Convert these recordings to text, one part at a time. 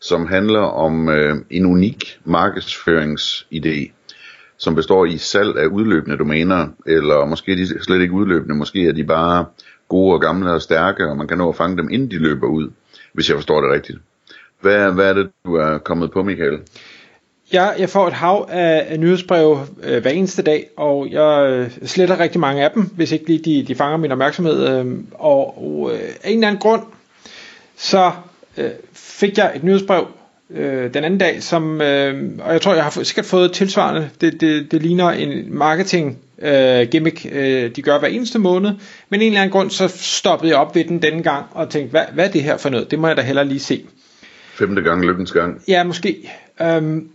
som handler om øh, en unik markedsføringsidé, som består i salg af udløbende domæner, eller måske er de slet ikke udløbende, måske er de bare gode og gamle og stærke, og man kan nå at fange dem, inden de løber ud, hvis jeg forstår det rigtigt. Hvad, hvad er det, du er kommet på, Michael? Ja, jeg får et hav af, af nyhedsbreve øh, hver eneste dag, og jeg øh, sletter rigtig mange af dem, hvis ikke lige de, de fanger min opmærksomhed. Øh, og og øh, af en eller anden grund, så øh, fik jeg et nyhedsbrev øh, den anden dag, som, øh, og jeg tror, jeg har sikkert fået tilsvarende. Det, det, det ligner en marketing øh, gimmick, øh, de gør hver eneste måned. Men en eller anden grund, så stoppede jeg op ved den denne gang, og tænkte, hvad, hvad er det her for noget? Det må jeg da hellere lige se. Femte gang lykkens gang. Ja, måske. Øhm,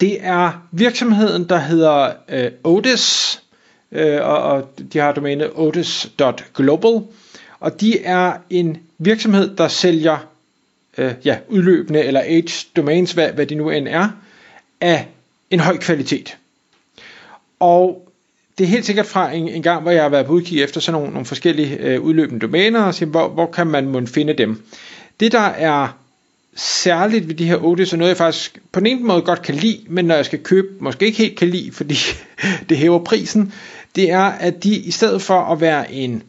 det er virksomheden, der hedder øh, Otis, øh, og, og de har domænet otis.global, og de er en virksomhed, der sælger øh, ja, udløbende eller age domains, hvad, hvad de nu end er, af en høj kvalitet. Og det er helt sikkert fra en, en gang, hvor jeg har været på udkig efter sådan nogle, nogle forskellige øh, udløbende domæner, og siger, hvor, hvor kan man må finde dem. Det der er særligt ved de her Otis, og noget jeg faktisk på den ene måde godt kan lide, men når jeg skal købe, måske ikke helt kan lide, fordi det hæver prisen, det er, at de i stedet for at være en,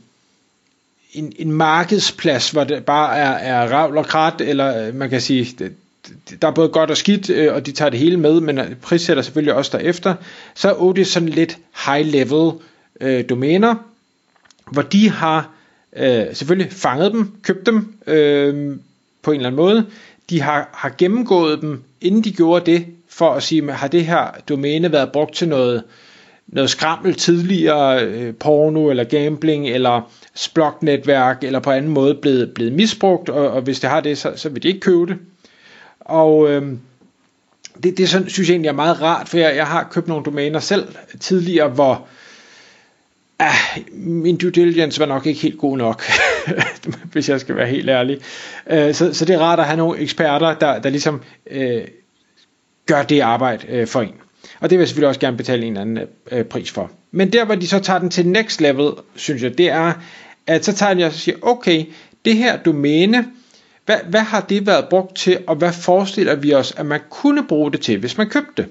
en, en markedsplads, hvor det bare er, er ravl og krat, eller øh, man kan sige, det, der er både godt og skidt, øh, og de tager det hele med, men øh, prissætter selvfølgelig også derefter, så er Otis sådan lidt high-level øh, domæner, hvor de har øh, selvfølgelig fanget dem, købt dem øh, på en eller anden måde, de har, har gennemgået dem, inden de gjorde det, for at sige, har det her domæne været brugt til noget, noget skrammel tidligere, øh, porno eller gambling eller splog-netværk eller på anden måde blevet, blevet misbrugt, og, og hvis det har det, så, så vil de ikke købe det. Og øh, det, det sådan, synes jeg egentlig er meget rart, for jeg, jeg har købt nogle domæner selv tidligere, hvor ah, min due diligence var nok ikke helt god nok, hvis jeg skal være helt ærlig. Øh, så, så det er rart at have nogle eksperter, der, der ligesom øh, gør det arbejde øh, for en. Og det vil jeg selvfølgelig også gerne betale en eller anden øh, pris for. Men der hvor de så tager den til next level, synes jeg, det er, at så tager de og siger, okay, det her domæne, hvad, hvad har det været brugt til, og hvad forestiller vi os, at man kunne bruge det til, hvis man købte det?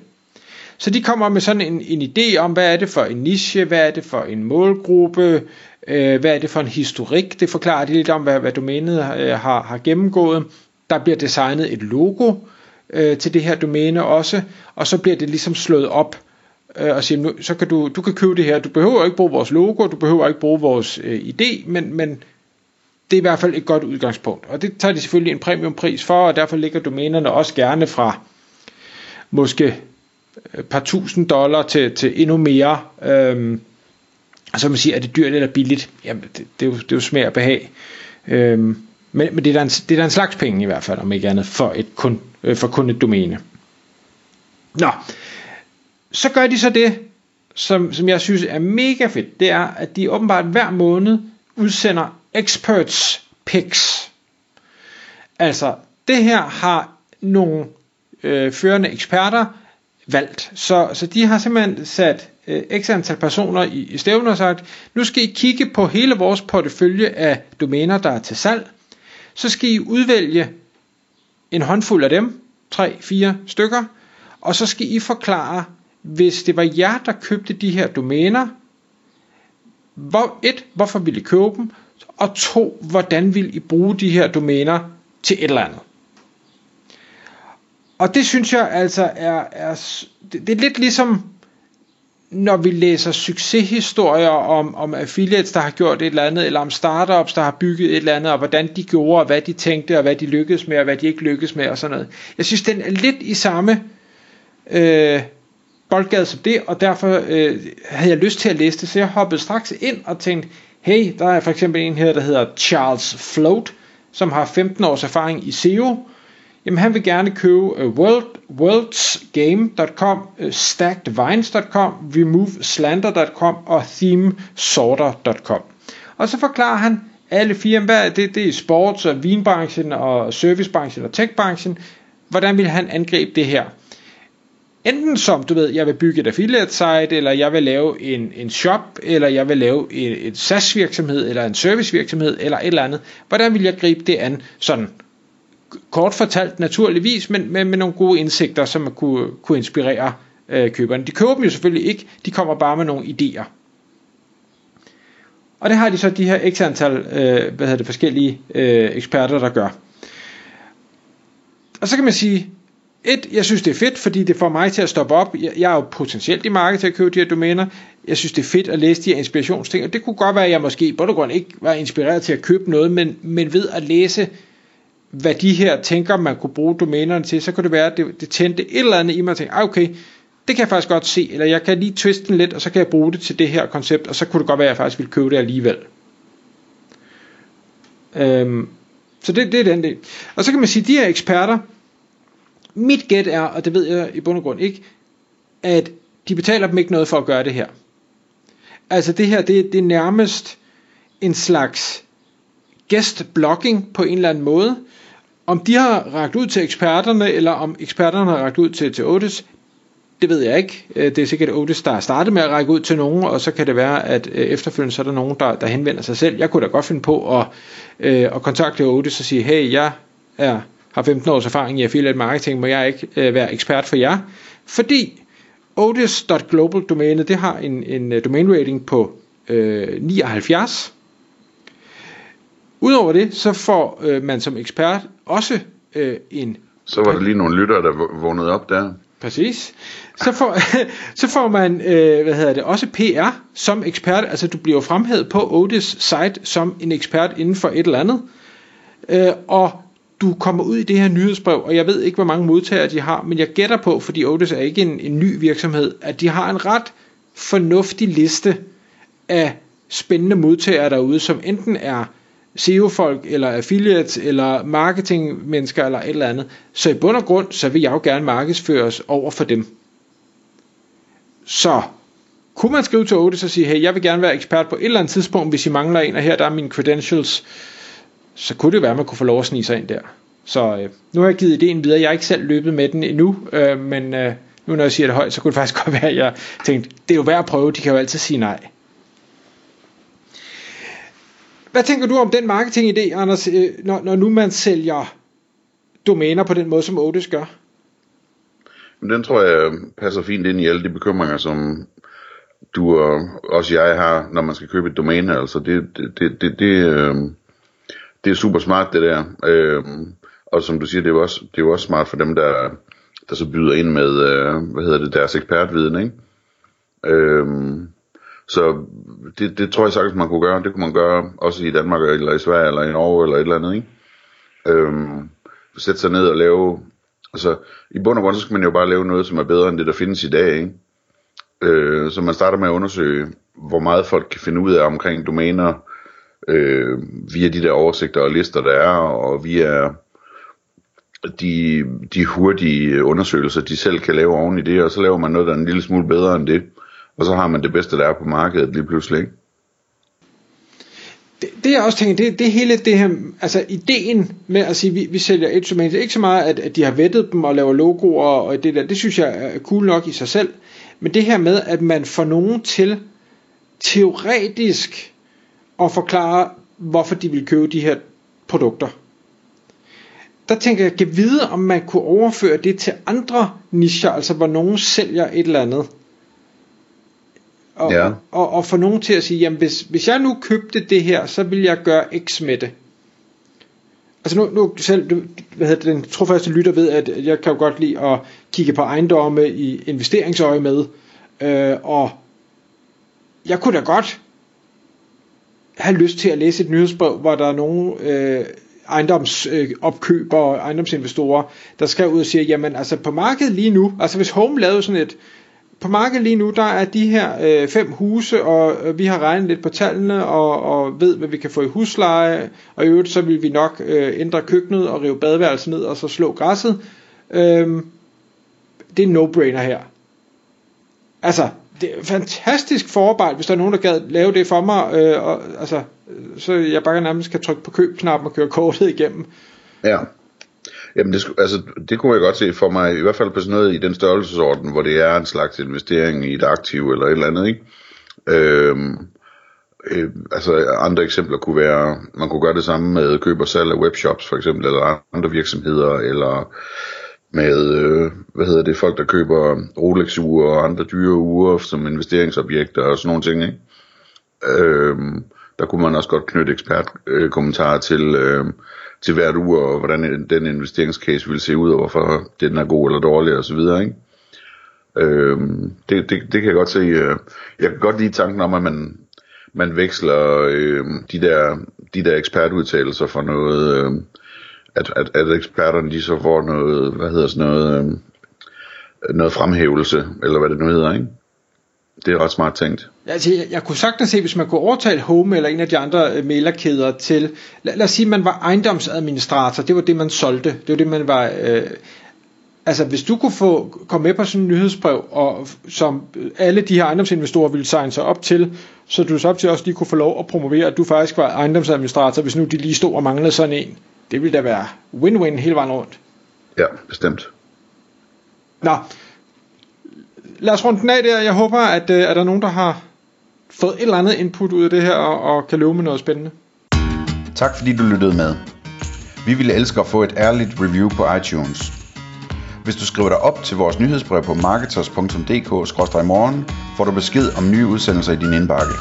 Så de kommer med sådan en, en idé om, hvad er det for en niche, hvad er det for en målgruppe, øh, hvad er det for en historik. Det forklarer de lidt om, hvad, hvad domænet øh, har, har gennemgået. Der bliver designet et logo øh, til det her domæne også, og så bliver det ligesom slået op øh, og siger, nu, så kan du, du kan købe det her. Du behøver ikke bruge vores logo, du behøver ikke bruge vores øh, idé, men, men det er i hvert fald et godt udgangspunkt. Og det tager de selvfølgelig en premiumpris for, og derfor ligger domænerne også gerne fra måske et par tusind dollar til, til endnu mere. Øhm, og så man siger, er det dyrt eller billigt? Jamen, det, det, er, jo, det er jo smag og behag. Øhm, men, men det, er der en, det er der en slags penge i hvert fald, om ikke andet, for, et kun, øh, for kun et domæne. Nå, så gør de så det, som, som jeg synes er mega fedt, det er, at de åbenbart hver måned udsender experts picks. Altså, det her har nogle øh, førende eksperter valgt. Så, så de har simpelthen sat øh, x antal personer i, i stævner og sagt, nu skal I kigge på hele vores portefølje af domæner, der er til salg. Så skal I udvælge en håndfuld af dem, 3-4 stykker, og så skal I forklare, hvis det var jer, der købte de her domæner, hvor, et, hvorfor ville I købe dem, og to, hvordan vil I bruge de her domæner til et eller andet. Og det synes jeg altså er, er det, det er lidt ligesom når vi læser succeshistorier om, om affiliates, der har gjort et eller andet, eller om startups, der har bygget et eller andet, og hvordan de gjorde, og hvad de tænkte, og hvad de lykkedes med, og hvad de ikke lykkedes med, og sådan noget. Jeg synes, den er lidt i samme øh, boldgade som det, og derfor øh, havde jeg lyst til at læse det, så jeg hoppede straks ind og tænkte, hey, der er for eksempel en her, der hedder Charles Float, som har 15 års erfaring i SEO, jamen han vil gerne købe uh, world, worldsgame.com, uh, øh, stackedvines.com, removeslander.com og themesorter.com. Og så forklarer han alle fire, hvad det, det er sports- og vinbranchen og servicebranchen og techbranchen, hvordan vil han angribe det her? Enten som, du ved, jeg vil bygge et affiliate site, eller jeg vil lave en, en shop, eller jeg vil lave en, en SaaS virksomhed, eller en service virksomhed, eller et eller andet. Hvordan vil jeg gribe det an? Sådan kort fortalt naturligvis, men med, med nogle gode indsigter, som man kunne, kunne inspirere øh, køberne. De køber dem jo selvfølgelig ikke, de kommer bare med nogle idéer. Og det har de så de her x antal øh, hvad hedder det, forskellige øh, eksperter, der gør. Og så kan man sige, et, jeg synes det er fedt, fordi det får mig til at stoppe op. Jeg, jeg er jo potentielt i markedet til at købe de her domæner. Jeg synes det er fedt at læse de her inspirationsting, og det kunne godt være, at jeg måske i bund og grund ikke var inspireret til at købe noget, men, men ved at læse, hvad de her tænker, man kunne bruge domænerne til, så kunne det være, at det, det tændte et eller andet i mig, og tænkte, ah, okay, det kan jeg faktisk godt se, eller jeg kan lige twiste den lidt, og så kan jeg bruge det til det her koncept, og så kunne det godt være, at jeg faktisk ville købe det alligevel. Øhm, så det, det er den del. Og så kan man sige, at de her eksperter, mit gæt er, og det ved jeg i bund og grund ikke, at de betaler dem ikke noget for at gøre det her. Altså det her, det, det er nærmest en slags guest-blogging på en eller anden måde. Om de har ragt ud til eksperterne, eller om eksperterne har ragt ud til, til Otis, det ved jeg ikke. Øh, det er sikkert Otis, der er startet med at række ud til nogen, og så kan det være, at øh, efterfølgende så er der nogen, der, der henvender sig selv. Jeg kunne da godt finde på at, øh, at kontakte Otis og sige, hey, jeg er, har 15 års erfaring i affiliate marketing, må jeg ikke øh, være ekspert for jer? Fordi Otis.global domænet, det har en, en øh, domain rating på øh, 79. Udover det, så får øh, man som ekspert også øh, en... Så var der lige nogle lyttere, der vågnede op der. Præcis. Så får, så får man, øh, hvad hedder det, også PR som ekspert. Altså du bliver fremhævet på Otis site som en ekspert inden for et eller andet. Øh, og du kommer ud i det her nyhedsbrev, og jeg ved ikke, hvor mange modtagere de har, men jeg gætter på, fordi Otis er ikke en, en ny virksomhed, at de har en ret fornuftig liste af spændende modtagere derude, som enten er SEO-folk, eller affiliates, eller marketingmennesker, eller et eller andet. Så i bund og grund, så vil jeg jo gerne markedsføres over for dem. Så kunne man skrive til Otis og sige, hey, jeg vil gerne være ekspert på et eller andet tidspunkt, hvis I mangler en, og her der er mine credentials, så kunne det være, at man kunne få lov at snige sig ind der. Så øh, nu har jeg givet ideen videre. Jeg har ikke selv løbet med den endnu, øh, men øh, nu når jeg siger det højt, så kunne det faktisk godt være, at jeg tænkte, det er jo værd at prøve, de kan jo altid sige nej. Hvad tænker du om den marketingidé, Anders, øh, når, når nu man sælger domæner på den måde, som Otis gør? Men den tror jeg passer fint ind i alle de bekymringer, som du og også jeg har, når man skal købe et domæne. Altså det, det, det, det, det, øh, det er super smart det der. Øh, og som du siger, det er jo også, det er jo også smart for dem, der, der så byder ind med, øh, hvad hedder det, deres ekspertviden, ikke? Øh, så det, det tror jeg sagtens, man kunne gøre. Det kunne man gøre også i Danmark, eller i Sverige, eller i Norge, eller et eller andet, ikke? Øhm, sætte sig ned og lave... Altså, i bund og grund, så skal man jo bare lave noget, som er bedre end det, der findes i dag, ikke? Øh, så man starter med at undersøge, hvor meget folk kan finde ud af omkring domæner, øh, via de der oversigter og lister, der er, og via de, de hurtige undersøgelser, de selv kan lave oven i det, og så laver man noget, der er en lille smule bedre end det og så har man det bedste, der er på markedet lige pludselig. Ikke? Det, det jeg også tænker, det, det hele det her, altså ideen med at sige, vi, vi sælger et domain, det er ikke så meget, at, at de har vettet dem og laver logoer og det der, det synes jeg er cool nok i sig selv, men det her med, at man får nogen til teoretisk at forklare, hvorfor de vil købe de her produkter. Der tænker jeg, kan vide, om man kunne overføre det til andre nischer, altså hvor nogen sælger et eller andet og, ja. og, og få nogen til at sige, jamen hvis, hvis jeg nu købte det her, så vil jeg gøre X med det. Altså nu, nu selv, du, hvad hedder det, den trofaste lytter ved, at jeg kan jo godt lide at kigge på ejendomme i investeringsøje med, øh, og jeg kunne da godt have lyst til at læse et nyhedsbrev, hvor der er nogle øh, ejendomsopkøbere og ejendomsinvestorer, der skal ud og siger, jamen altså på markedet lige nu, altså hvis Home lavede sådan et på markedet lige nu, der er de her øh, fem huse, og øh, vi har regnet lidt på tallene, og, og ved, hvad vi kan få i husleje, og i øvrigt så vil vi nok øh, ændre køkkenet og rive badeværelset ned, og så slå græsset. Øh, det er en no-brainer her. Altså, det er fantastisk forarbejde, hvis der er nogen, der gad lave det for mig, øh, og, altså, øh, så jeg bare nærmest kan trykke på købknappen og køre kortet igennem. Ja. Jamen det, altså, det kunne jeg godt se for mig, i hvert fald på sådan noget i den størrelsesorden, hvor det er en slags investering i et aktiv eller et eller andet, ikke? Øhm, øh, altså andre eksempler kunne være, man kunne gøre det samme med køb og salg af webshops for eksempel, eller andre virksomheder, eller med, øh, hvad hedder det, folk der køber Rolex-ure og andre dyre ure som investeringsobjekter og sådan nogle ting, ikke? Øhm, der kunne man også godt knytte ekspertkommentarer øh, til, øh, til hvert uge, og hvordan den investeringscase vil se ud, og hvorfor den er god eller dårlig og så videre, ikke? Øhm, det, det, det kan jeg godt se. Øh, jeg kan godt lide tanken om, at man, man veksler øh, de, der, de der ekspertudtalelser for noget, øh, at, at, at eksperterne de så får noget, hvad hedder sådan noget, øh, noget fremhævelse, eller hvad det nu hedder, ikke? Det er ret smart tænkt. Altså, jeg, jeg kunne sagtens se, hvis man kunne overtale Home eller en af de andre øh, mailerkæder til, lad, lad os sige, at man var ejendomsadministrator, det var det, man solgte, det var det, man var... Øh, altså, hvis du kunne få komme med på sådan en nyhedsbrev, og som alle de her ejendomsinvestorer ville signe sig op til, så du så op til også lige kunne få lov at promovere, at du faktisk var ejendomsadministrator, hvis nu de lige stod og manglede sådan en. Det ville da være win-win hele vejen rundt. Ja, bestemt. Nå, lad os runde den af der. Jeg håber, at øh, er der nogen, der har fået et eller andet input ud af det her, og, og kan løbe med noget spændende. Tak fordi du lyttede med. Vi ville elske at få et ærligt review på iTunes. Hvis du skriver dig op til vores nyhedsbrev på marketers.dk-morgen, får du besked om nye udsendelser i din indbakke.